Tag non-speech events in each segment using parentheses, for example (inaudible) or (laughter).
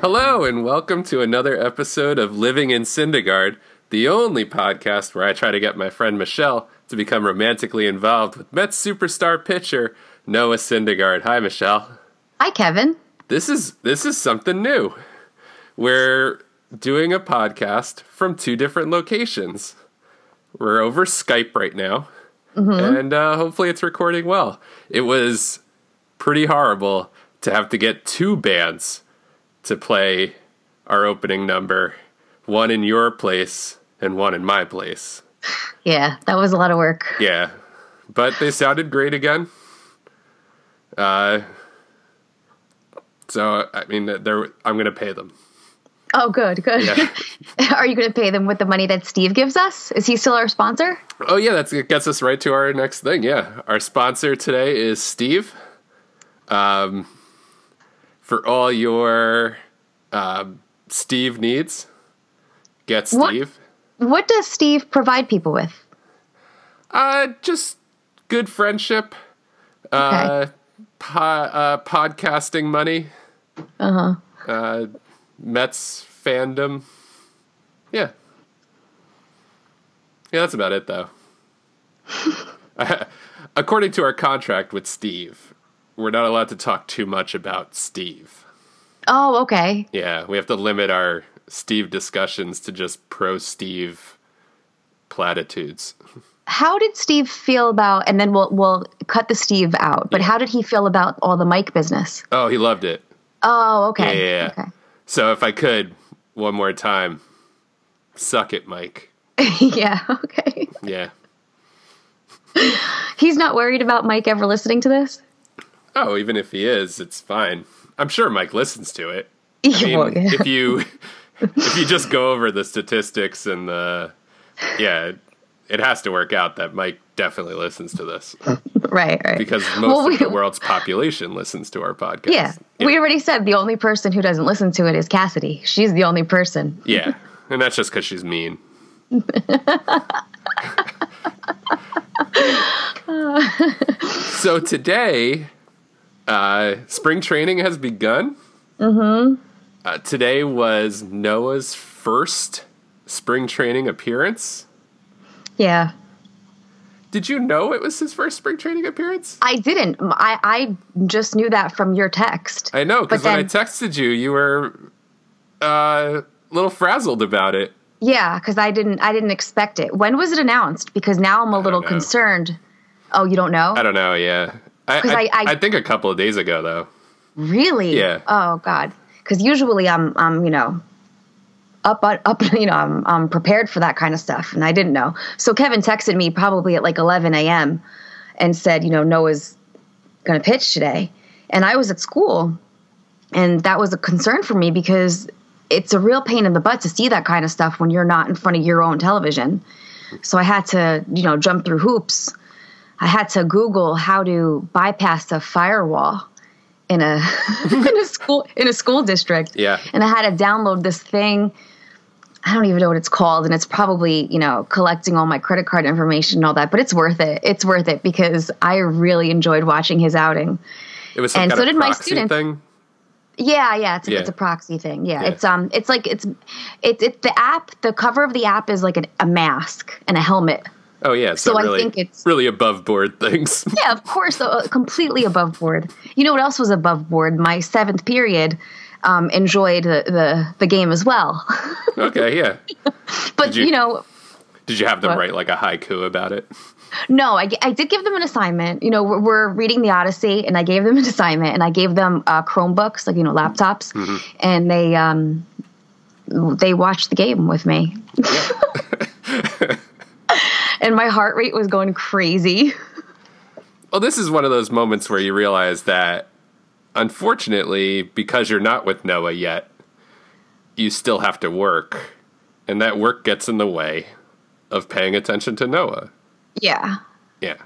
Hello, and welcome to another episode of Living in Syndergaard, the only podcast where I try to get my friend Michelle to become romantically involved with Mets superstar pitcher Noah Syndergaard. Hi, Michelle. Hi, Kevin. This is this is something new. We're doing a podcast from two different locations. We're over Skype right now, and uh, hopefully it's recording well. It was pretty horrible to have to get two bands to play our opening number, one in your place and one in my place. (sighs) Yeah, that was a lot of work. Yeah, but they sounded great again. Uh, so I mean, they're I'm gonna pay them. Oh, good, good. Yeah. (laughs) Are you going to pay them with the money that Steve gives us? Is he still our sponsor? Oh yeah, that gets us right to our next thing. Yeah, our sponsor today is Steve. Um, for all your um, Steve needs, get What- Steve. What does Steve provide people with? Uh, just good friendship. Uh, po- uh, podcasting money. Uh huh. Mets fandom. Yeah. Yeah, that's about it, though. (laughs) According to our contract with Steve, we're not allowed to talk too much about Steve. Oh, okay. Yeah, we have to limit our Steve discussions to just pro Steve platitudes. How did Steve feel about? And then we'll we'll cut the Steve out. But how did he feel about all the mic business? Oh, he loved it. Oh, okay. Yeah, yeah, yeah. Okay. So if I could, one more time, suck it, Mike. (laughs) yeah. Okay. Yeah. He's not worried about Mike ever listening to this. Oh, even if he is, it's fine. I'm sure Mike listens to it. I mean, Well, yeah. if you (laughs) if you just go over the statistics and the yeah, it has to work out that Mike definitely listens to this (laughs) right. Right. because most Well, of the world's population listens to our podcast. yeah. We already said the only person who doesn't listen to it is Cassidy. She's the only person. yeah, and that's just because she's mean. (laughs) so today, uh, spring training has begun. Mm-hmm. Uh, today was Noah's first spring training appearance. Yeah. Did you know it was his first spring training appearance? I didn't. I, I just knew that from your text. I know because when I texted you, you were uh, a little frazzled about it. Yeah, because I didn't. I didn't expect it. When was it announced? Because now I'm a little concerned. Oh, you don't know? I don't know. Yeah, I, I- I- I think a couple of days ago though. really? Yeah. Oh God. Because usually I'm, I'm, you know, up, up, (laughs) you know, I'm, I'm prepared for that kind of stuff, and I didn't know. So Kevin texted me probably at like 11 a.m. and said, you know, Noah's going to pitch today, and I was at school, and that was a concern for me because it's a real pain in the butt to see that kind of stuff when you're not in front of your own television. So I had to, you know, jump through hoops. I had to Google how to bypass a firewall in a (laughs) in a school in a school district. Yeah. And I had to download this thing. I don't even know what it's called, and it's probably you know collecting all my credit card information and all that. But it's worth it. It's worth it because I really enjoyed watching his outing. It was And so did my students. thing. Yeah, yeah, it's a, Yeah. it's a proxy thing. Yeah, Yeah. it's um, it's like it's it's it, the app. The cover of the app is like an, a mask and a helmet. Oh yeah, so, So I think it's- really above board things. (laughs) Yeah, of course, uh, completely above board. You know what else was above board? My seventh period um, enjoyed the, the the game as well. (laughs) okay, yeah. but you- you, know, Did you have them What? write like a haiku about it? no, I, I did give them an assignment. You know, we're, we're reading the Odyssey, and I gave them an assignment, and I gave them uh, Chromebooks, like you know, laptops, and they um, they watched the game with me. (laughs) (laughs) and my heart rate was going crazy. Well, this is one of those moments where you realize that, unfortunately, because you're not with Noah yet, you still have to work, and that work gets in the way of paying attention to Noah. Yeah. Yeah.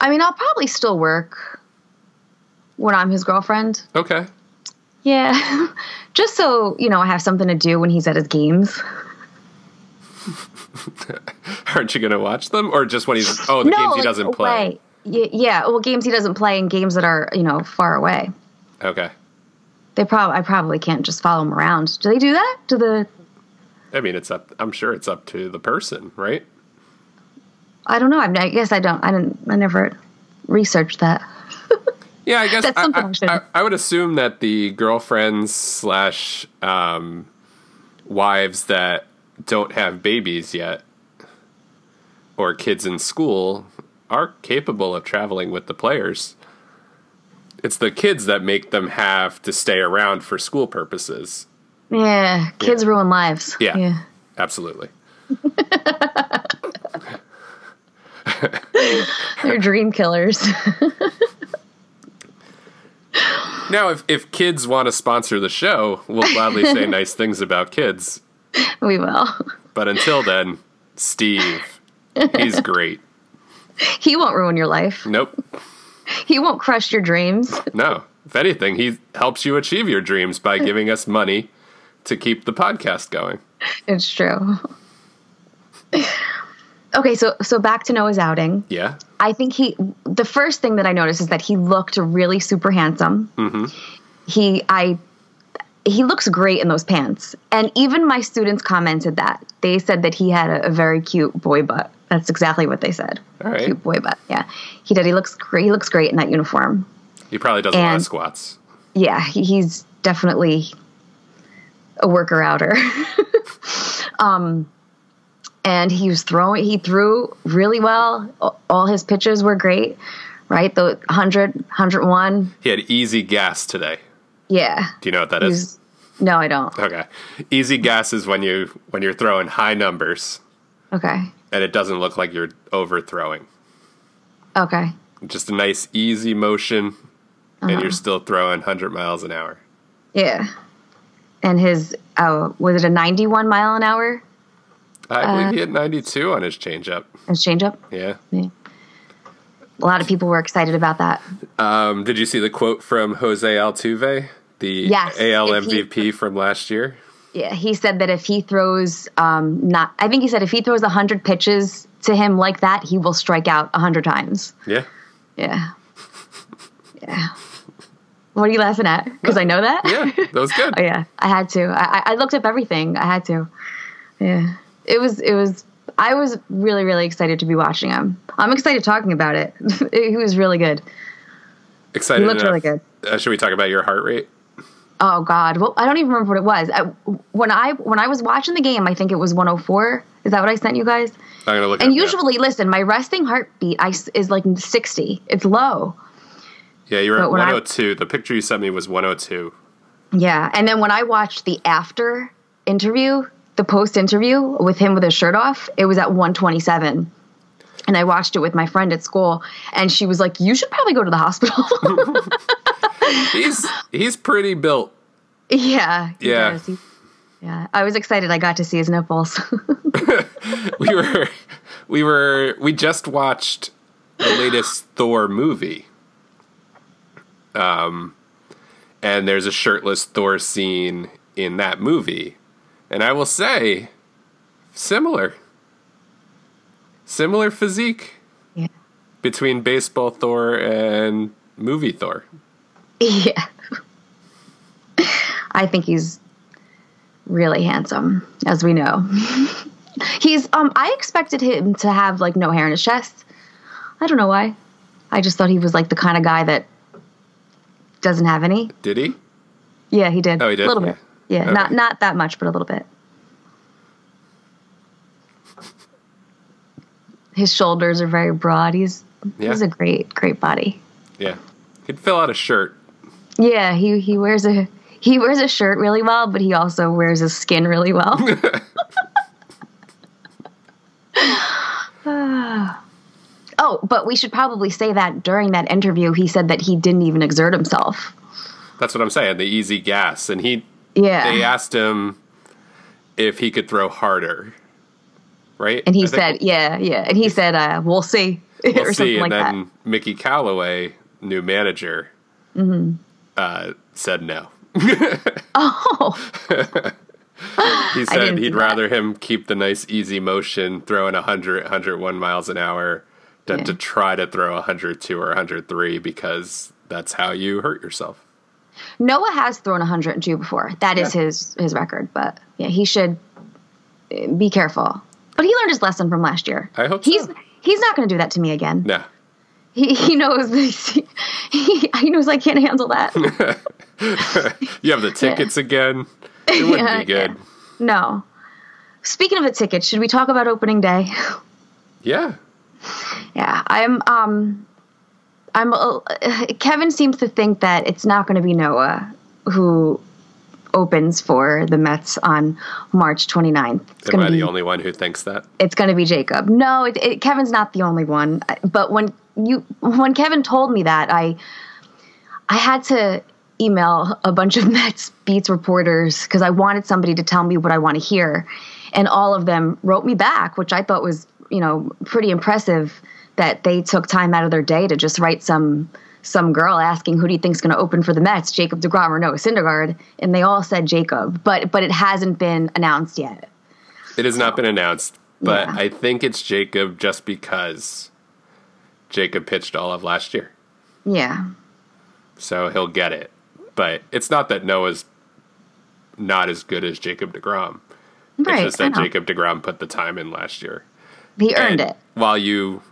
I mean, I'll probably still work when I'm his girlfriend. Okay. Yeah. (laughs) Just so, you know, I have something to do when he's at his games. (laughs) Aren't you going to watch them, or just when he's oh the no, games he like, doesn't play? Y- Yeah, well, games he doesn't play and games that are you know far away. Okay. They probably I probably can't just follow him around. Do they do that? Do the I mean, it's up. I'm sure it's up to the person, right? I don't know. I, I guess I don't. I didn't. I never researched that. (laughs) Yeah, I guess That's I, something I, I I, I would assume that the girlfriends slash um, wives that don't have babies yet or kids in school are capable of traveling with the players. It's the kids that make them have to stay around for school purposes. Yeah, kids ruin lives. Yeah. yeah. Absolutely. (laughs) They're dream killers. (laughs) Now, if, if kids want to sponsor the show, we'll gladly say (laughs) nice things about kids. we will. But until then, Steve, he's great. He won't ruin your life. Nope. He won't crush your dreams. No. If anything, he helps you achieve your dreams by giving us money to keep the podcast going. It's true. okay, so so back to Noah's outing. Yeah. I think he the first thing that I noticed is that he looked really super handsome. Mm-hmm. He I he looks great in those pants. And even my students commented that. They said that he had a, a very cute boy butt. That's exactly what they said. All right. Cute boy butt. Yeah. He did. He looks great. He looks great in that uniform. He probably does a lot of squats. Yeah, he, he's definitely a worker outer. (laughs) um, and he was throwing. He threw really well. All his pitches were great. Right, the 100, 101. He had easy gas today. Yeah. Do you know what that is? He's, no, I don't. Okay. Easy gas is when you when you're throwing high numbers Okay. and it doesn't look like you're overthrowing. Okay. Just a nice easy motion and Uh-huh. you're still throwing 100 miles an hour. Yeah. And his, oh, was it a 91 mile an hour? I Uh, believe he hit 92 on his changeup. His changeup? Yeah. Yeah. A lot of people were excited about that. Um, did you see the quote from Jose Altuve, the Yes, AL if he- MVP from last year? Yeah, he said that if he throws, um, not, I think he said if he throws 100 pitches to him like that, he will strike out 100 times. Yeah. Yeah. Yeah. What are you laughing at? Because I know that? Yeah, that was good. (laughs) oh, yeah. I had to. I, I- I looked up everything. I had to. Yeah. It was, it was, I was really, really excited to be watching him. I'm excited talking about it. (laughs) he was really good. Excited. He looked enough. really good. Uh, should we talk about your heart rate? Oh God! Well, I don't even remember what it was. I, when I when I was watching the game, I think it was 104. Is that what I sent you guys? I'm gonna look. And usually, listen, my resting heartbeat I, is like 60. It's low. yeah, you were at but when I- 102. The picture you sent me was 102. Yeah. And then when I watched the after interview, the post interview with him with his shirt off, it was at 127. And I watched it with my friend at school, and she was like, "You should probably go to the hospital." (laughs) (laughs) He's he's pretty built. yeah. Yeah. He- yeah. I was excited. I got to see his nipples. (laughs) We were we were we just watched the latest Thor movie. Um, and there's a shirtless Thor scene in that movie, and I will say, similar, similar physique yeah. between baseball Thor and movie Thor. (laughs) Yeah. I think he's really handsome, as we know. (laughs) he's um I expected him to have like no hair in his chest. I don't know why. I just thought he was like the kind of guy that doesn't have any. Did he? Yeah, he did. Oh, he did? A little Yeah. bit. Yeah, Okay. not not that much, but a little bit. His shoulders are very broad. He's Yeah. he's a great great body. Yeah, he'd fill out a shirt. Yeah, he he wears a he wears a shirt really well, but he also wears his skin really well. (laughs) (sighs) oh, but we should probably say that during that interview, he said that he didn't even exert himself. That's what I'm saying. The easy gas, and he Yeah, they asked him if he could throw harder, right? and he I think said, "Yeah, yeah," and he said, uh, "We'll see," (laughs) we'll or something see. like and that. then Mickey Callaway, new manager, uh, said no. (laughs) Oh, (laughs) he said he'd see that. rather him keep the nice easy motion throwing 100 101 miles an hour than Yeah. to try to throw 102 or 103 because that's how you hurt yourself. Noah has thrown 102 before. That is Yeah. his his record, but yeah, he should uh, be careful. But he learned his lesson from last year. I hope he's so. he's not going to do that to me again. No. He, he knows he, he knows I can't handle that. (laughs) You have the tickets again. It wouldn't Yeah, be good. yeah. No. Speaking of the tickets, should we talk about opening day? (laughs) Yeah. Yeah, I'm. Um, I'm. Uh, Kevin seems to think that it's not going to be Noah who opens for the Mets on March 29th. It's Am I be. the only one who thinks that? it's going to be Jacob. No, it, it, Kevin's not the only one. But when you when Kevin told me that, I I had to email a bunch of (laughs) Mets beats reporters because I wanted somebody to tell me what I want to hear, and all of them wrote me back, which I thought was you know pretty impressive that they took time out of their day to just write some some girl asking who do you think's going to open for the Mets, Jacob Degrom or Noah Syndergaard, and they all said Jacob, but but it hasn't been announced yet. It has not been announced, but Yeah. I think it's Jacob just because Jacob pitched all of last year. Yeah. So he'll get it. But it's not that Noah's not as good as Jacob DeGrom. Right. it's just that. Jacob DeGrom put the time in last year. He earned And it. While you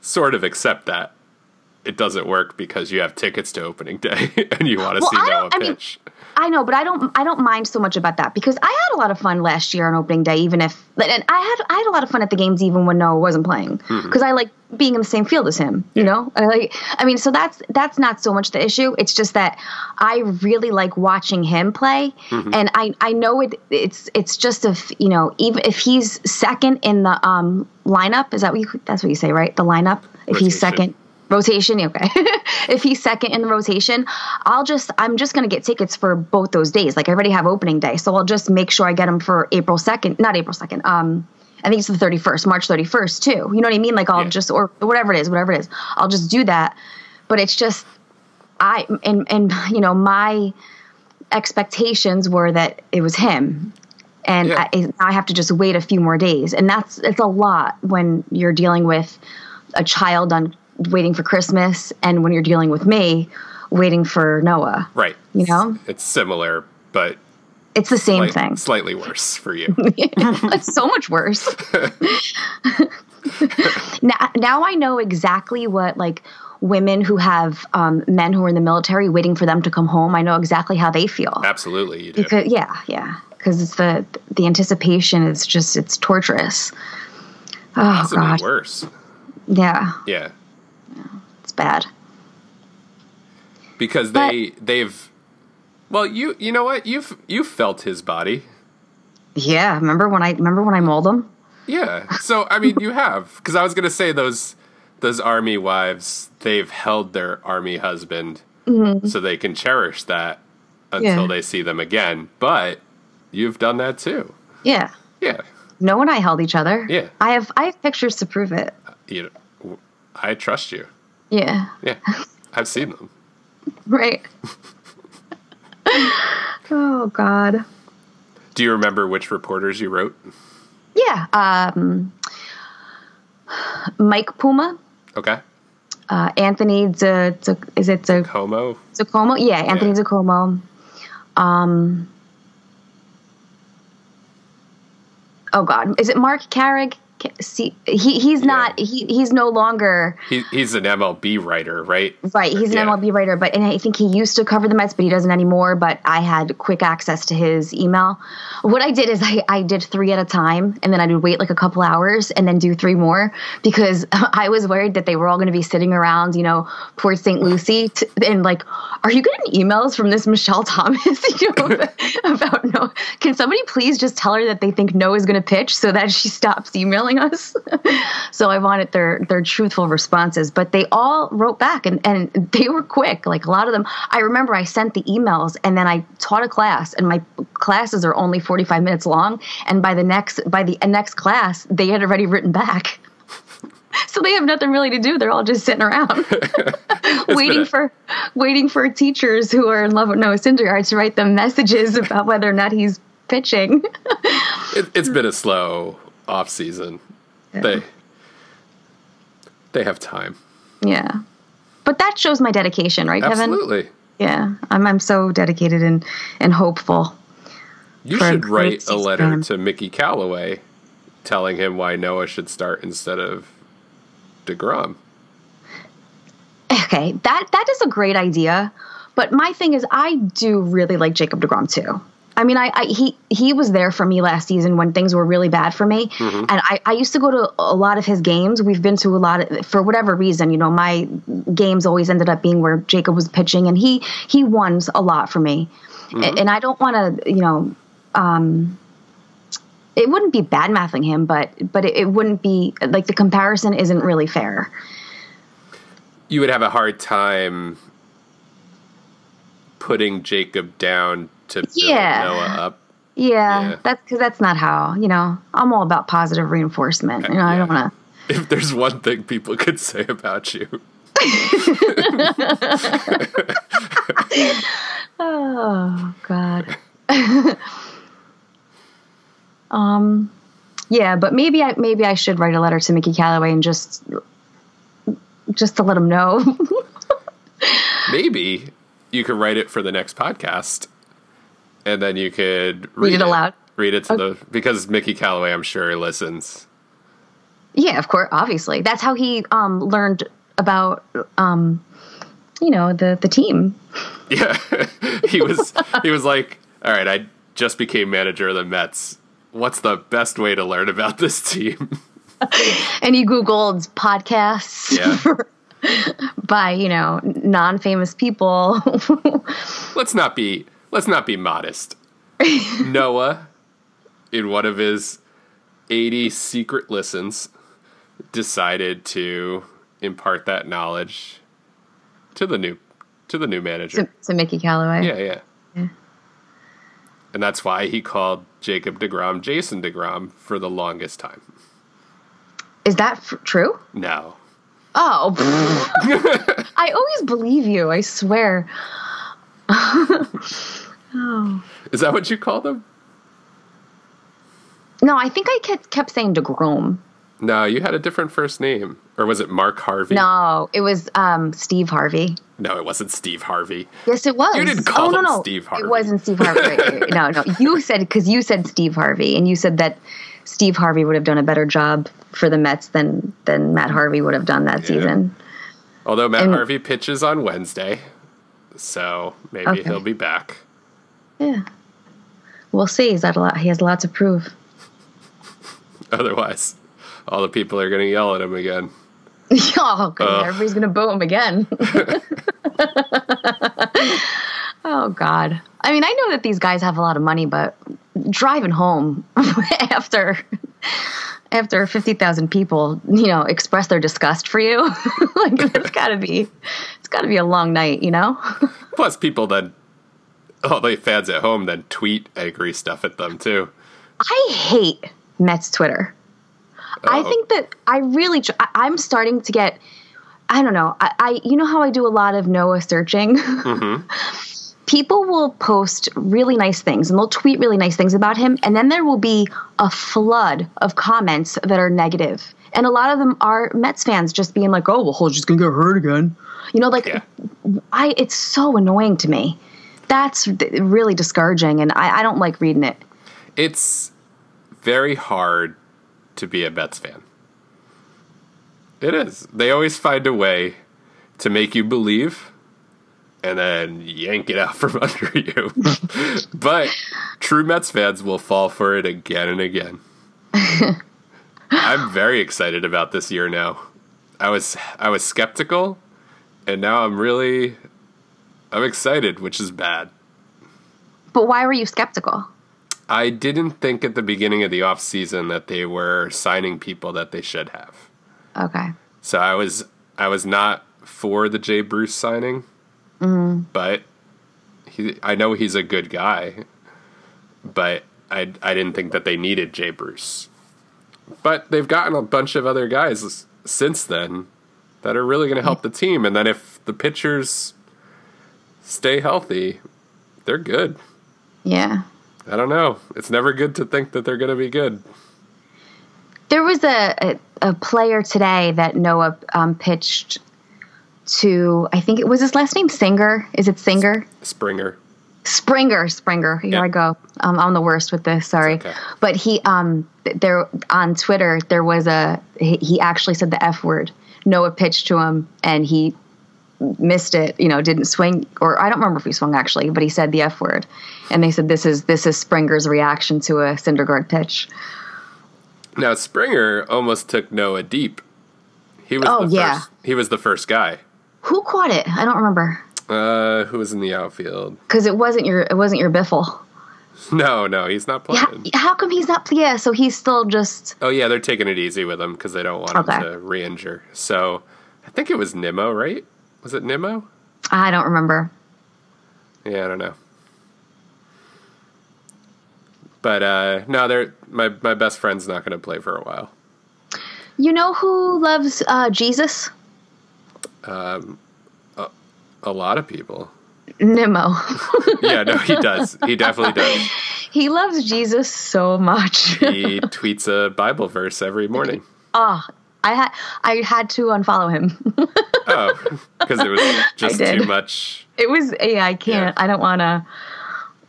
sort of accept that, it doesn't work because you have tickets to opening day (laughs) and you want to Well, see I Noah don't- I mean, pitch. I know, but I don't. I don't mind so much about that because I had a lot of fun last year on opening day. Even if, and I had I had a lot of fun at the games even when Noah wasn't playing Mm-hmm. because I like being in the same field as him. You know, I like. I mean, so that's that's not so much the issue. It's just that I really like watching him play, Mm-hmm. and I I know it. It's it's just if you know even if he's second in the um lineup, is that what you that's what you say right? The lineup. If he's second rotation okay. (laughs) If he's second in the rotation i'll just i'm just going to get tickets for both those days. Like i already have opening day so i'll just make sure i get them for april 2nd not april 2nd um i think it's the 31st march 31st too. You know what i mean? Like i'll Yeah. just or whatever it is whatever it is i'll just do that. But it's just i and and you know my expectations were that it was him. And Yeah. I, I have to just wait a few more days. And that's it's a lot when you're dealing with a child on waiting for christmas and when you're dealing with me waiting for noah Right. you know It's similar, but it's the same slight- thing slightly worse for you. (laughs) it's so much worse (laughs) now, now i know exactly what like women who have um, men who are in the military waiting for them to come home i know exactly how they feel Absolutely, you do. because yeah yeah because it's the the anticipation is just it's torturous oh Possibly gosh worse. yeah Yeah. It's bad. Because But- they they've well you you know what? You've you've felt his body. Yeah remember when i remember when i mauled him? Yeah so i mean you have because i was gonna say those those army wives they've held their army husband so they can cherish that until Mm-hmm. Yeah. they see them again but you've done that too. Yeah. Yeah. No and i held each other. Yeah. i have i have pictures to prove it. You know, i trust you yeah. Yeah. I've seen them. Right. (laughs) Oh god. Do you remember which reporters you wrote? Yeah um mike puma. Okay. Uh anthony Z- Z- is it Z- homo Zacomo? Yeah, Anthony Yeah. Zacomo. Um, oh God, is it Marc Carig? See, he he's not he he's no longer he, he's an mlb writer right right. He's an Yeah. MLB writer, but and I think he used to cover the Mets, but he doesn't anymore. But I had quick access to his email. What I did is I I did three at a time, and then I would wait like a couple hours and then do three more because (laughs) I was worried that they were all going to be sitting around, you know, Port St. Lucie, t- and like, are you getting emails from this Michelle Thomas? (laughs) You know, (laughs) about no. Can somebody please just tell her that they think no is going to pitch so that she stops emailing us? (laughs) so I wanted their their truthful responses, but they all wrote back and and they were quick. Like a lot of them, I remember I sent the emails and then I taught a class, and my classes are only forty five minutes long, and by the next by the uh, next class they had already written back. (laughs) So they have nothing really to do. They're all just sitting around, (laughs) waiting for waiting for teachers who are in love with Noah Syndergaard to write them messages about whether or not he's pitching. it, it's been a slow off season. Yeah. They they have time. Yeah, but that shows my dedication, right, Absolutely. Kevin? Absolutely. Yeah, I'm I'm so dedicated and and hopeful. You should write a letter to Mickey Callaway telling him why Noah should start instead of DeGrom. Okay, that that is a great idea, but my thing is I do really like Jacob DeGrom too. I mean, I, I, he he was there for me last season when things were really bad for me, mm-hmm. and I, I used to go to a lot of his games. We've been to a lot of, for whatever reason, you know, my games always ended up being where Jacob was pitching, and he he won a lot for me, mm-hmm. and I don't want to, you know, um, it wouldn't be bad mouthing him, but but it, it wouldn't be like the comparison isn't really fair. You would have a hard time putting Jacob down to build yeah. Noah up. Yeah, yeah. that's because that's not how you know. I'm all about positive reinforcement. You know, yeah. I don't want to. (laughs) If there's one thing people could say about you. (laughs) oh God. (laughs) um, yeah, but maybe I maybe I should write a letter to Mickey Callaway and just just to let him know. maybe you could write it for the next podcast and then you could read, read it, aloud. Read it to okay. the because Mickey Callaway, I'm sure, listens. Yeah, of course, obviously. That's how he um, learned about um, you know the the team. (laughs) Yeah, (laughs) he was he was like, all right, I just became manager of the Mets. What's the best way to learn about this team? (laughs) and he googled podcasts. Yeah. by you know non-famous people. Let's not be let's not be modest. (laughs) Noah, in one of his 80 secret listens, decided to impart that knowledge to the new to the new manager. To, to Mickey Callaway. Yeah, yeah, yeah. And that's why he called Jacob DeGrom Jason DeGrom for the longest time. Is that f- true? No. Oh. (laughs) I always believe you, I swear. (laughs) oh. Is that what you call them? No, I think I kept, kept saying DeGrom. No, you had a different first name. Or was it Mark Harvey? No, it was um, Steve Harvey. No, it wasn't Steve Harvey. Yes, it was. You didn't call oh, him no, no. Steve Harvey. It wasn't Steve Harvey. (laughs) no, no. You said, because you said Steve Harvey, and you said that Steve Harvey would have done a better job for the Mets than, than Matt Harvey would have done that yeah. season. Although Matt and, Harvey pitches on Wednesday so maybe okay. he'll be back. Yeah, we'll see. He's got a lot. He has a lot to prove. (laughs) Otherwise, all the people are going to yell at him again. (laughs) oh, okay. Uh, everybody's going to boo him again. (laughs) oh God. I mean, I know that these guys have a lot of money, but driving home after after 50,000 people, you know, express their disgust for you, like it's got to be it's got to be a long night, you know? Plus people then (laughs) all the fans at home then tweet angry stuff at them too. I hate Mets Twitter. Uh-oh. I think that I really I'm starting to get I don't know. I, I you know how I do a lot of Noah searching? (laughs) Mm-hmm. people will post really nice things and they'll tweet really nice things about him and then there will be a flood of comments that are negative and a lot of them are mets fans just being like oh well just gonna get hurt again you know like yeah. i it's so annoying to me that's really discouraging and I, I don't like reading it it's very hard to be a mets fan it is they always find a way to make you believe and then yank it out (laughs) from under you. (laughs) but true Mets fans will fall for it again and again. (laughs) I'm very excited about this year now. I was I was skeptical and now I'm really I'm excited, which is bad. But why were you skeptical? I didn't think at the beginning of the off season that they were signing people that they should have. Okay. So I was I was not for the Jay Bruce signing. Mm-hmm. But he, I know he's a good guy, but I, I didn't think that they needed Jay Bruce. But they've gotten a bunch of other guys since then that are really going to help the team. And then if the pitchers stay healthy, they're good. Yeah. I don't know. It's never good to think that they're going to be good. There was a, a, a player today that Noah um, pitched to. I think it was his last name Singer. Is it Singer? Springer. Springer, Springer. Here Yeah. I go. Um, I'm the worst with this. Sorry, okay. but he um there on Twitter there was a he, he actually said the f word. Noah pitched to him and he missed it. You know, didn't swing or I don't remember if he swung actually, but he said the f word, and they said this is this is Springer's reaction to a Syndergaard pitch. Now Springer almost took Noah deep. He was Oh, the yeah. first. He was the first guy. Who caught it? I don't remember Uh, who was in the outfield? because it wasn't your it wasn't your Biffle. No, no, he's not playing. Yeah, how come he's not? Yeah, so he's still just Oh yeah, they're taking it easy with him because they don't want Okay. him to re-injure. So I think it was Nimmo, right? Was it Nimmo? I don't remember. Yeah, I don't know. But uh, no, they're my my best friend's not going to play for a while. You know who loves uh, Jesus? A lot of people. Nimmo. (laughs) Yeah, no, he does. He definitely does. (laughs) he loves Jesus so much. He tweets a Bible verse every morning. oh, (laughs) I had I had to unfollow him. Oh, (laughs) because it was just too much. it was yeah, I can't. Yeah. I don't want to.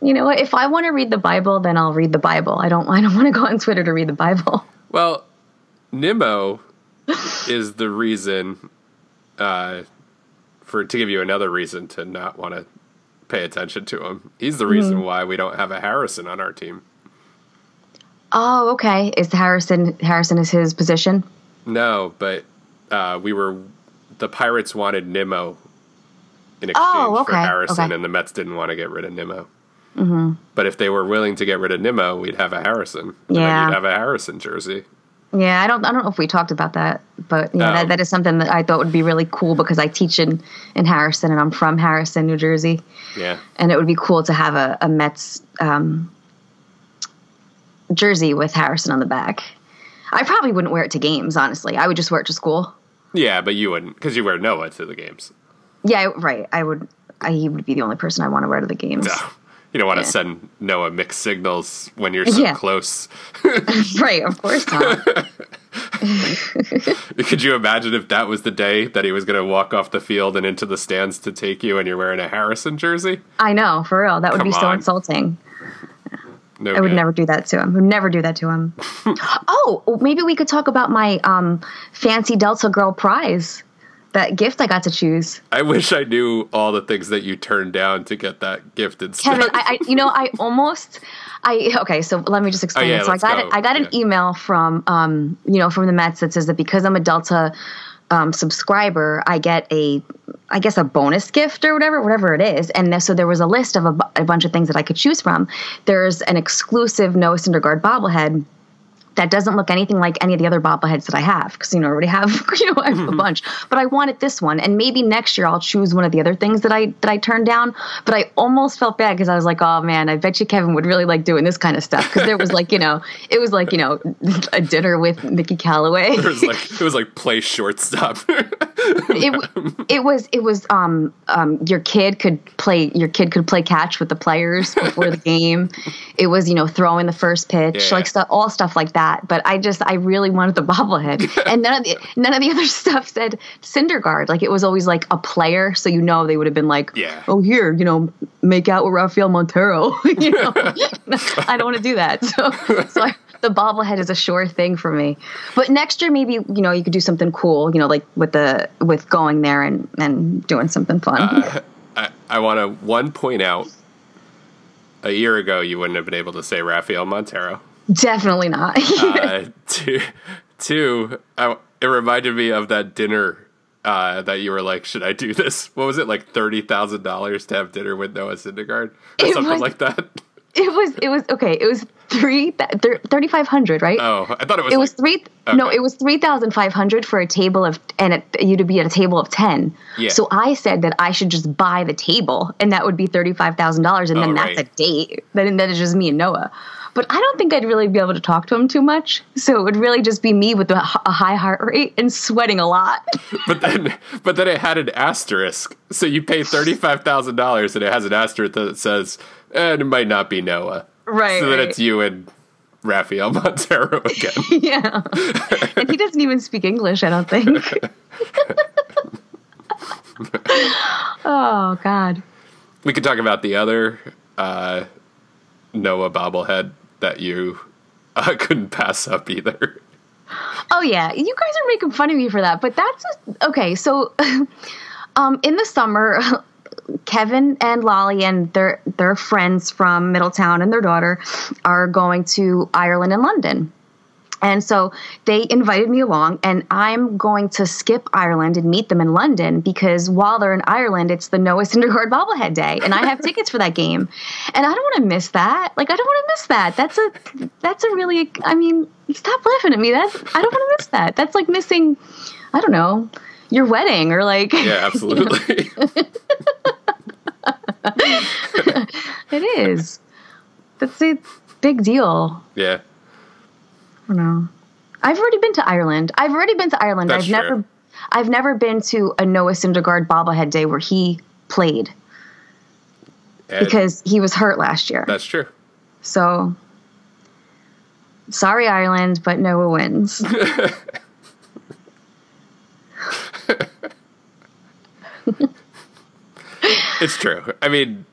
You know? If I want to read the Bible, then I'll read the Bible. I don't. (laughs) I don't want to go on Twitter to read the Bible. Well, Nimmo is the reason uh, for to give you another reason to not want to pay attention to him. He's the reason Mm-hmm. why we don't have a Harrison on our team. Oh, okay. Is Harrison Harrison is his position? No, but uh, we were the Pirates wanted Nimmo in exchange Oh, for Harrison, okay. and the Mets didn't want to get rid of Nimmo. Mm-hmm. But if they were willing to get rid of Nimmo, we'd have a Harrison. Yeah. we'd have a Harrison jersey. Yeah, I don't. I don't know if we talked about that, but yeah, Oh. that, that is something that I thought would be really cool because I teach in in Harrison and I'm from Harrison, New Jersey. Yeah. and it would be cool to have a, a Mets um, jersey with Harrison on the back. I probably wouldn't wear it to games, honestly. I would just wear it to school. Yeah, but you wouldn't because you wear Noah to the games. Yeah, right. I would. I, he would be the only person I want to wear to the games. No. (laughs) You don't want to Yeah. send Noah mixed signals when you're so Yeah. close. (laughs) (laughs) right, of course not. Could you imagine if that was the day that he was going to walk off the field and into the stands to take you and you're wearing a Harrison jersey? I know, for real. That would be so on. insulting. No I would never do that to him. Would never do that to him. (laughs) oh, maybe we could talk about my um, fancy Delta Girl prize. That gift I got to choose. I wish I knew all the things that you turned down to get that gift instead. Kevin, I, I you know, I almost, I okay. So let me just explain. Oh, yeah. So I got go. it. I got an Yeah. email from, um, you know, from the Mets that says that because I'm a Delta um, subscriber, I get a, I guess a bonus gift or whatever, whatever it is. And so there was a list of a, a bunch of things that I could choose from. There's an exclusive Noah Syndergaard bobblehead that doesn't look anything like any of the other bobbleheads that I have because you know I already have (laughs) you know I have a mm-hmm. bunch. But I wanted this one, and maybe next year I'll choose one of the other things that I that I turned down. But I almost felt bad because I was like, oh man, I bet you Kevin would really like doing this kind of stuff because there was like you know it was like you know (laughs) a dinner with Mickey Callaway. it was like it was like play shortstop. (laughs) it, (laughs) it was it was um um your kid could play your kid could play catch with the players before the (laughs) game. It was you know throwing the first pitch Yeah. like stuff all stuff like that. But I just I really wanted the (laughs) bobblehead, and none of the none of the other stuff said Syndergaard. Like it was always like a player, so you know they would have been like, Yeah. oh here you know make out with Rafael Montero. you know, I don't want to do that. So so I, the bobblehead is a sure thing for me. But next year, maybe you know you could do something cool. You know, like with the with going there and and doing something fun. I, I want to one point out. A year ago, you wouldn't have been able to say Rafael Montero. Definitely not. Uh, (laughs) two, two. I, it reminded me of that dinner uh, that you were like, "Should I do this?" What was it like thirty thousand dollars to have dinner with Noah Syndergaard or It something was- like that? It was it was okay. It was three thirty five hundred, right? Oh, I thought it was. It was like- three. No, it was three thousand five hundred for a table of, and it, you to be at a table of ten. Yeah. So I said that I should just buy the table, and that would be thirty five thousand dollars, and Oh, then right. that's a date. Then that is just me and Noah. But I don't think I'd really be able to talk to him too much. So it would really just be me with a high heart rate and sweating a lot. (laughs) But then, but then it had an asterisk. So you pay thirty five thousand dollars, and it has an asterisk that says, "And it might not be Noah." Right. So that right. it's you and Rafael (laughs) Montero again. (laughs) yeah. and he doesn't even speak English, I don't think. (laughs) oh God. we could talk about the other uh, Noah bobblehead that you uh, couldn't pass up either. Oh yeah, you guys are making fun of me for that, but that's a, okay. So, um, in the summer, Kevin and Lolly and their their friends from Middletown and their daughter are going to Ireland and London. And so they invited me along, and I'm going to skip Ireland and meet them in London because while they're in Ireland, it's the Noah Syndergaard (laughs) bobblehead day, and I have tickets for that game, and I don't want to miss that. Like I don't want to miss that. That's a that's a really. I mean, stop laughing at me. That's I don't want to miss that. That's like missing. I don't know your wedding or like. Yeah, (laughs) absolutely. (laughs) it is. That's a big deal. yeah. I don't know. I've already been to Ireland. I've already been to Ireland. That's I've never. I've never been to a Noah Syndergaard bobblehead day where he played And because he was hurt last year. that's true. So sorry Ireland, but Noah wins. (laughs) (laughs) It's true. I mean,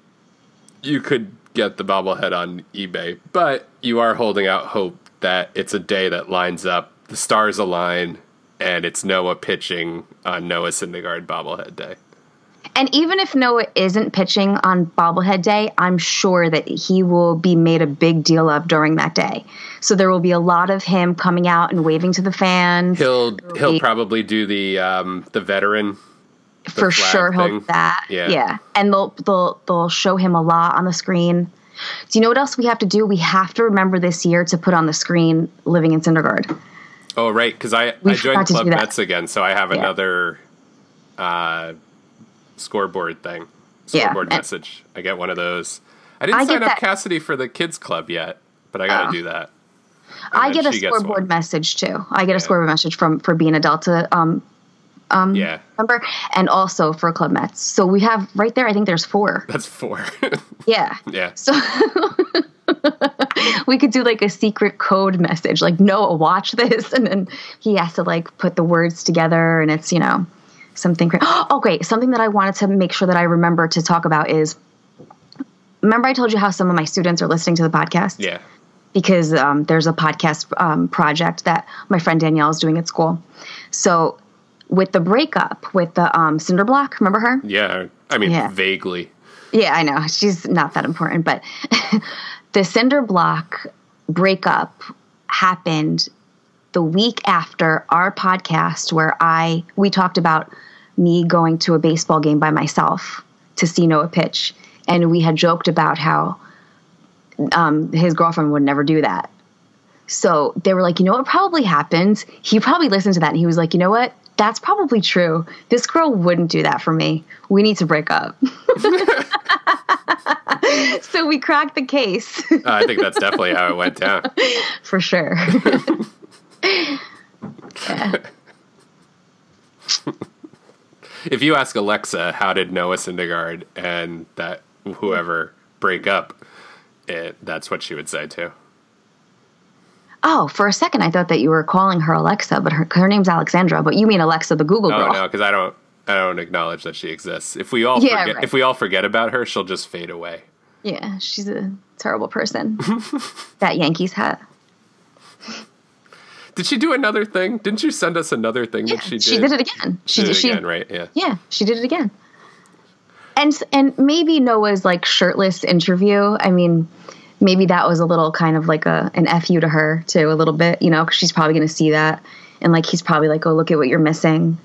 you could get the bobblehead on eBay, but you are holding out hope that it's a day that lines up, the stars align, and it's Noah pitching on Noah Syndergaard bobblehead day. and even if Noah isn't pitching on bobblehead day, I'm sure that he will be made a big deal of during that day. So there will be a lot of him coming out and waving to the fans. He'll he'll be- probably do the um, the veteran. For sure he'll do that. Yeah. Yeah. And they'll they'll they'll show him a lot on the screen. Do you know what else we have to do? We have to remember this year to put on the screen living in Syndergaard. Oh right, because I We I joined Club. Mets again, so I have Yeah. another uh, scoreboard thing, scoreboard and- message. I get one of those. I didn't I sign up that- Cassidy for the kids club yet, but I got to Oh. do that. I get a scoreboard message too. I get Yeah. a scoreboard message from for being a Delta um Yeah, member and also for Club Mets. So we have right there. I think there's four. (laughs) that's four. (laughs) Yeah. yeah, So (laughs) we could do like a secret code message, like Noah, watch this, and then he has to like put the words together, and it's you know something. Cra- (gasps) oh, great! Something that I wanted to make sure that I remember to talk about is. Remember, I told you how some of my students are listening to the podcast yeah. because um, there's a podcast um, project that my friend Danielle is doing at school. So, with the breakup with the um, Cinder Block, remember her? Yeah, I mean, Yeah. vaguely. Yeah, I know. She's not that important, but (laughs) the cinder block breakup happened the week after our podcast where I we talked about me going to a baseball game by myself to see Noah pitch. And we had joked about how um, his girlfriend would never do that. So they were like, you know what probably happened? He probably listened to that and he was like, you know what? That's probably true. This girl wouldn't do that for me. We need to break up. (laughs) so we cracked the case Uh, I think that's definitely how it went down. (laughs) for sure. yeah. (laughs) If you ask Alexa, how did Noah Syndergaard and that whoever break up, it, that's what she would say too. Oh, for a second I thought that you were calling her Alexa, but her, her name's Alexandra. But you mean Alexa, the Google Oh girl? no, no, because I don't. I don't acknowledge that she exists. If we all Yeah, forget, right. if we all forget about her, she'll just fade away. Yeah, she's a terrible person. (laughs) that Yankees hat. Did she do another thing? Didn't you send us another thing Yeah, that she did? she did it again. She did it again, right? Yeah. Yeah, she did it again. And and maybe Noah's like shirtless interview. I mean, maybe that was a little kind of like a an fu to her too, a little bit, you know, because she's probably going to see that, and like he's probably like, oh, look at what you're missing.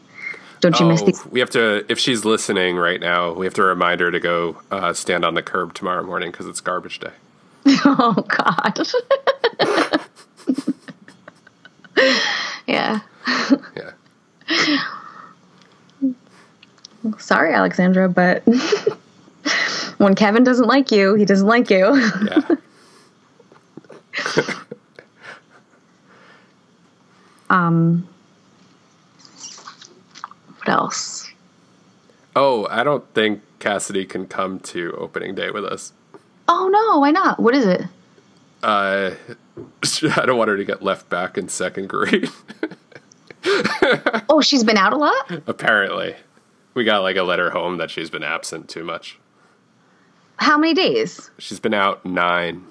Don't you miss Oh, these? we have to. If she's listening right now, we have to remind her to go uh, stand on the curb tomorrow morning because it's garbage day. (laughs) Oh God. (laughs) yeah. Yeah. Sorry, Alexandra, but (laughs) (laughs) when Kevin doesn't like you, he doesn't like you. (laughs) Yeah. Um, what else? oh, I don't think Cassidy can come to opening day with us. Oh no, why not? What is it? Uh, (laughs) I don't want her to get left back in second grade. Oh, she's been out a lot? Apparently, we got like a letter home that she's been absent too much. How many days? She's been out nine.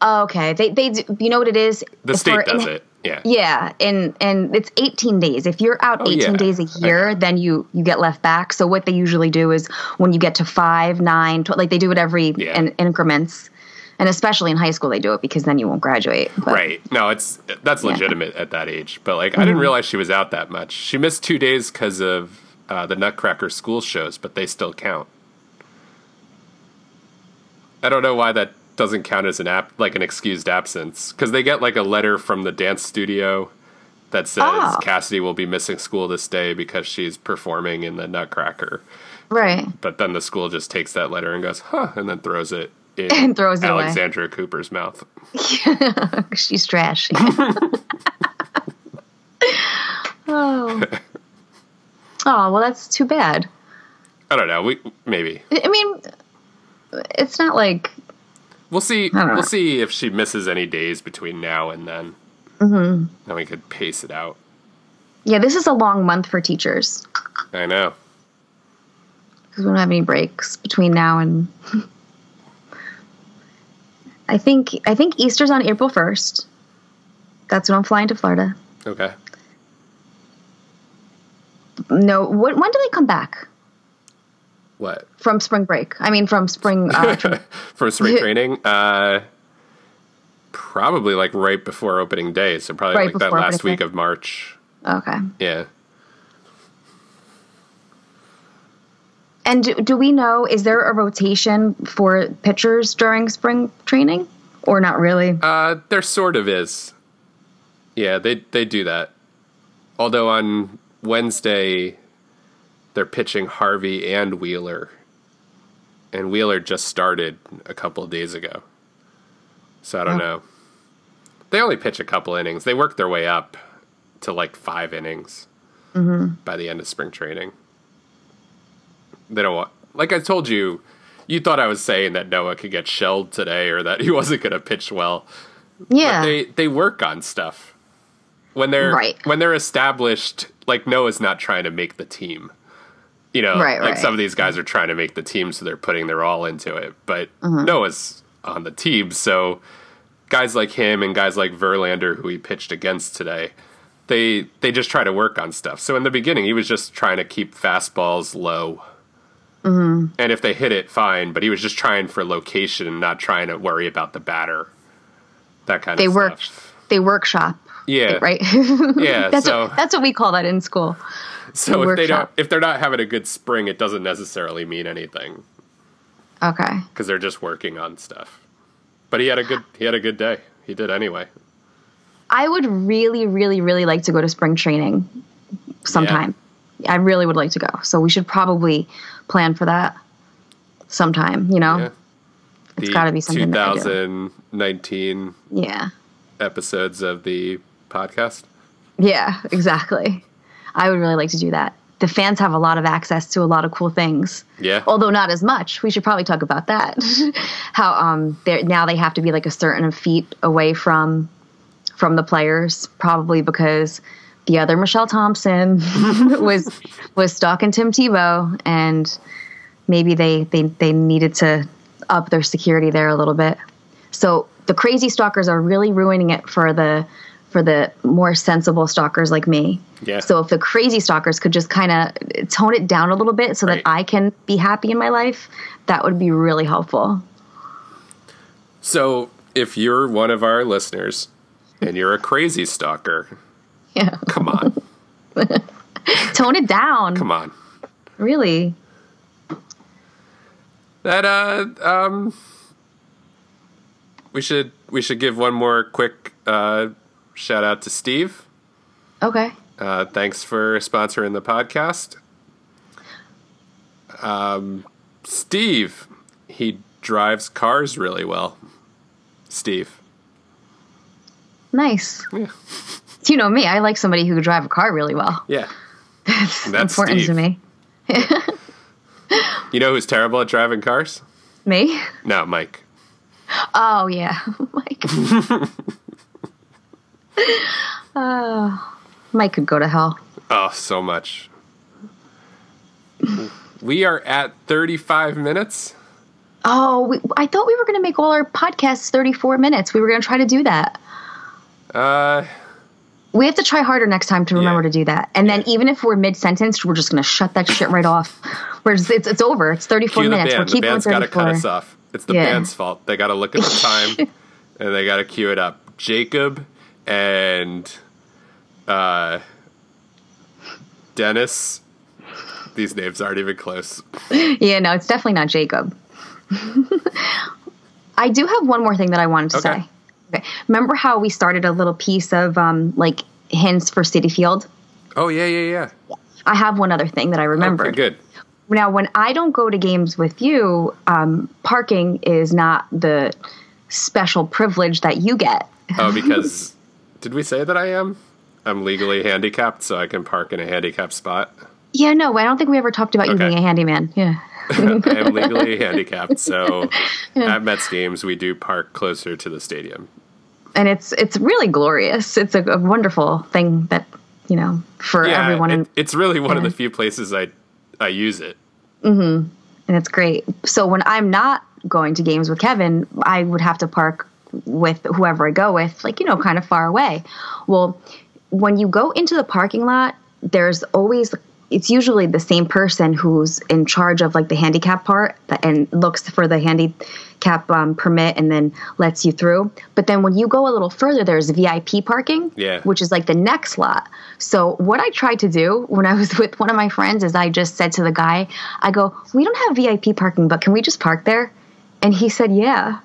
Oh, okay. They they do, you know what it is? The state does in- it. Yeah. Yeah, and and it's 18 days. If you're out Oh, 18 yeah. days a year, then you you get left back. So what they usually do is when you get to 5, 9, 12, like they do it every Yeah. in increments. And especially in high school they do it because then you won't graduate. But Right. No, it's that's Yeah. legitimate at that age. But like, I didn't realize she was out that much. She missed two days because of uh, the Nutcracker school shows, but they still count. I don't know why that doesn't count as an app like an excused absence because they get like a letter from the dance studio that says Oh. Cassidy will be missing school this day because she's performing in the Nutcracker. Right. But then the school just takes that letter and goes, "Huh," and then throws it in (laughs) And throws it away. Alexandra Cooper's mouth. (laughs) She's trashy. (laughs) oh. Oh, well that's too bad. I don't know. We maybe I mean it's not like We'll see. don't know. We'll see if she misses any days between now and then. Mm-hmm. Then we could pace it out. yeah, this is a long month for teachers I know. because we don't have any breaks between now and (laughs) I think I think Easter's on April 1st. That's when I'm flying to Florida. Okay. No, what, when do they come back What from spring break? I mean, from spring. Uh, (laughs) from spring (laughs) training? Uh, probably like right before opening day. So probably Right like that last week day. of March. okay. Yeah. And do, do we know? Is there a rotation for pitchers during spring training, or not really? Uh, there sort of is. Yeah, they they do that. Although on Wednesday, they're pitching Harvey and Wheeler, and Wheeler just started a couple of days ago. So I don't Oh. know. They only pitch a couple innings. They work their way up to like five innings mm-hmm. by the end of spring training. They don't want, like I told you, you thought I was saying that Noah could get shelled today or that he (laughs) wasn't going to pitch well yeah. they they work on stuff when they're Right. when they're established like noah's not trying to make the team you know Right, like right. some of these guys are trying to make the team so they're putting their all into it but Mm-hmm. noah's on the team so guys like him and guys like verlander who he pitched against today they they just try to work on stuff so in the beginning he was just trying to keep fastballs low Mm-hmm. and if they hit it fine but he was just trying for location and not trying to worry about the batter that kind they of work. stuff. They workshop. Yeah. Right. Yeah. (laughs) that's so what, that's what we call that in school. So if they don't if they're not having a good spring, it doesn't necessarily mean anything Okay. because they're just working on stuff. But he had a good he had a good day. He did anyway. I would really, really, really like to go to spring training sometime. I really would like to go. So we should probably plan for that sometime, you know? Yeah. It's The gotta be something that I do. 2019 Yeah. episodes of the podcast. Yeah, (laughs) exactly. I would really like to do that. The fans have a lot of access to a lot of cool things. Yeah. Although not as much. We should probably talk about that. (laughs) How um they now they have to be like a certain feet away from from the players, probably because the other Michelle Thompson (laughs) was was stalking Tim Tebow and maybe they, they they needed to up their security there a little bit. So the crazy stalkers are really ruining it for the for the more sensible stalkers like me. Yeah. So if the crazy stalkers could just kind of tone it down a little bit so Right. that I can be happy in my life, that would be really helpful. So if you're one of our listeners and you're a crazy stalker, Yeah. come on. (laughs) tone it down. come on. Really. That uh um we should we should give one more quick uh shout out to Steve. Okay. Uh, thanks for sponsoring the podcast. Um, Steve, he drives cars really well. Steve. Nice. Yeah. (laughs) You know me, I like somebody who could drive a car really well. Yeah. (laughs) That's, That's important to Steve. me. You know who's terrible at driving cars? (laughs) Me? No, Mike. Oh yeah, Mike. Uh, (laughs) Mike could go to hell. Oh, so much. we are at 35 minutes. Oh, we, I thought we were going to make all our podcasts 34 minutes. We were going to try to do that. Uh, We have to try harder next time to remember Yeah. to do that. And then even if we're mid sentence, we're just going to shut that shit right off. We're just, it's, it's over. It's 34 cue the minutes. We're The keeping band's it got to cut us off. It's the Yeah. band's fault. They got to look at the (laughs) time and they got to cue it up. Jacob and uh, Dennis. These names aren't even close. (laughs) Yeah, no, it's definitely not Jacob. (laughs) I do have one more thing that I wanted to Okay. say. Okay. Remember how we started a little piece of um, like hints for Citi Field? Oh, yeah, yeah, yeah. I have one other thing that I remembered. Okay, good. Now, when I don't go to games with you, um, parking is not the special privilege that you get. Oh, because (laughs) did we say that I am? I'm legally handicapped, so I can park in a handicapped spot. Yeah, no, I don't think we ever talked about you being a handyman. Yeah. (laughs) I am legally (laughs) handicapped, so (laughs) at Mets games we do park closer to the stadium. And it's it's really glorious. It's a, a wonderful thing that, you know, for Yeah, everyone. it- in, it's really one of the few places I I use it. Mm-hmm. and it's great. So when I'm not going to games with Kevin, I would have to park with whoever I go with, like, you know, kind of far away. Well, when you go into the parking lot, there's always it's usually the same person who's in charge of like the handicap part and looks for the handicap um, permit and then lets you through. But then when you go a little further, there's VIP parking, Yeah. which is like the next lot. So what I tried to do when I was (laughs) with one of my friends is I just said to the guy, I go, "We don't have VIP parking, but can we just park there?" And he said, "Yeah."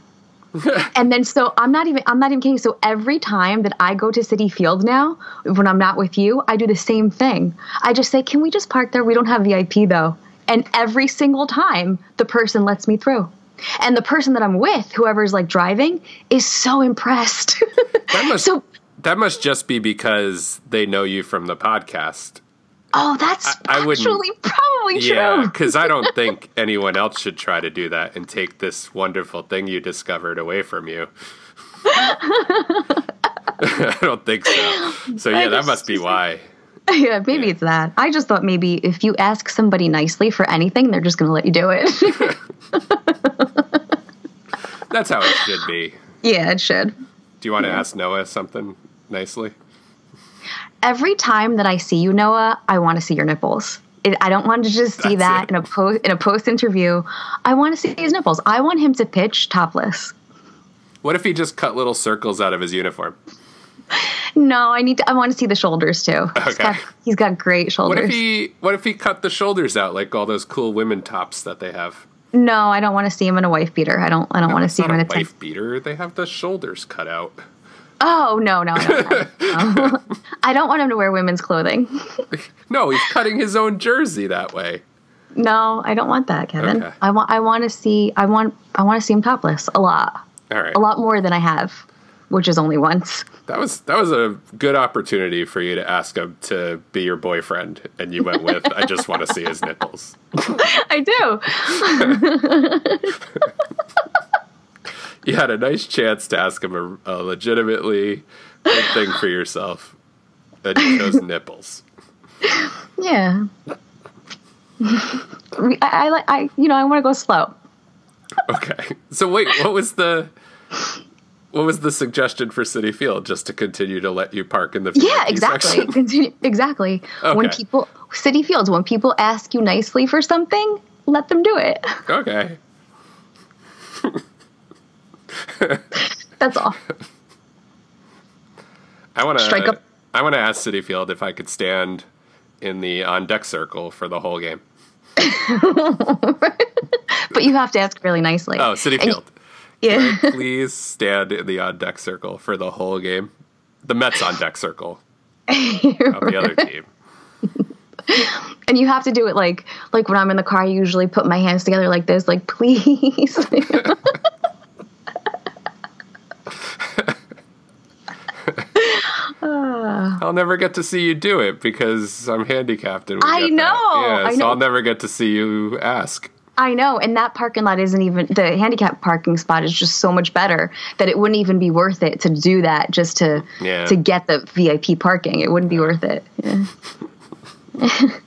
(laughs) and then so I'm not even I'm not even kidding. So every time that I go to Citi Field now, when I'm not with you, I do the same thing. I just say, "Can we just park there? We don't have VIP though." And every single time, the person lets me through. And the person that I'm with, whoever's like driving, is so impressed. (laughs) That must so that must just be because they know you from the podcast. Oh, that's I- I actually probably Yeah, true. because I don't (laughs) think anyone else should try to do that and take this wonderful thing you discovered away from you. (laughs) I don't think so. So yeah, that must be why. (laughs) yeah, maybe it's that. I just thought maybe if you ask somebody nicely for anything, they're just going to let you do it. That's how it should be. yeah, it should. Do you want to ask Noah something nicely? Every time that I see you, Noah, I want to see your nipples. I don't want to just see That's that it. in a post in a post interview. I want to see his nipples. I want him to pitch topless. What if he just cut little circles out of his uniform? No, I need to. I want to see the shoulders too. He's Okay. got, he's got great shoulders. What if he what if he cut the shoulders out like all those cool women tops that they have? no, I don't want to see him in a wife beater. I don't. I don't want to see him in a wife beater. They have the shoulders cut out. Oh no, no, no, no. no. (laughs) I don't want him to wear women's clothing. (laughs) No, he's cutting his own jersey that way. No, I don't want that, Kevin. Okay. I want I want to see I want I want to see him topless a lot. All right. A lot more than I have, which is only once. That was that was a good opportunity for you to ask him to be your boyfriend, and you went with I just want to see his nipples. (laughs) I do. You had a nice chance to ask him a, a legitimately good thing for yourself, and you chose (laughs) nipples. Yeah. I, I like I you know I want to go slow. Okay. So wait, what was the what was the suggestion for Citi Field? Just to continue to let you park in the Yeah, exactly. Continue, exactly. When people Citi Fields, when people ask you nicely for something, let them do it. Okay. That's all. I want Strike to. up- I want to ask Citi Field if I could stand in the on deck circle for the whole game. (laughs) But you have to ask really nicely. Oh, City And- Field. Yeah. Please stand in the on deck circle for the whole game. The Mets on deck circle. (laughs) The other team. (laughs) and you have to do it like like when I'm in the car. I usually put my hands together like this, like please. (laughs) I'll never get to see you do it because I'm handicapped. And I that. know, Yeah, I so know. I'll never get to see you ask. I know, and that parking lot isn't even the handicap parking spot is just so much better that it wouldn't even be worth it to do that just to Yeah. to get the VIP parking. It wouldn't be worth it. Yeah. (laughs)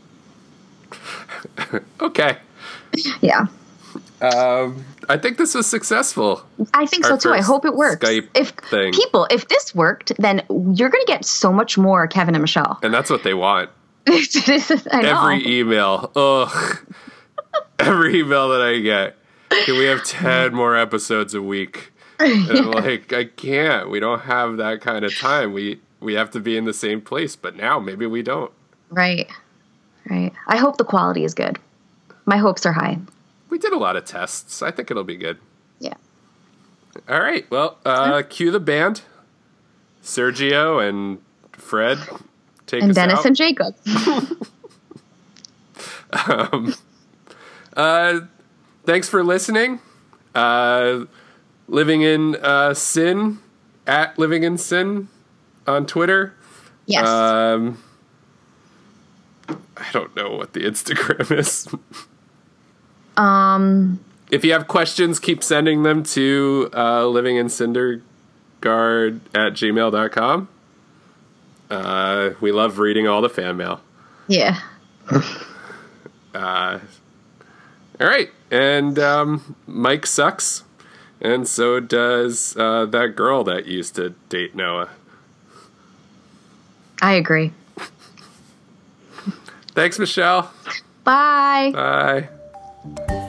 Okay. yeah. (laughs) Um, I think this was successful. I think Our so too. I hope it works. Skype if thing. people, if this worked, then you're going to get so much more Kevin and Michelle. And that's what they want. (laughs) I know. Every email. Ugh. (laughs) Every email that I get. Can we have 10 (laughs) more episodes a week? And I'm like, I can't. We don't have that kind of time. We we have to be in the same place, but now maybe we don't. right. Right. I hope the quality is good. My hopes are high. We did a lot of tests. I think it'll be good. Yeah. All right. Well, uh, cue the band. Sergio and Fred take And us Dennis out. and Jacob. (laughs) um, Uh, thanks for listening. Uh, living in uh, sin at living in sin on Twitter. Yes. Um, I don't know what the Instagram is. (laughs) um. if you have questions, keep sending them to uh, livinginsyndergaard at gmail.com. Uh, we love reading all the fan mail. Yeah. (laughs) All right. And um, Mike sucks. And so does uh, that girl that used to date Noah. I agree. (laughs) Thanks, Michelle. Bye. Bye thank you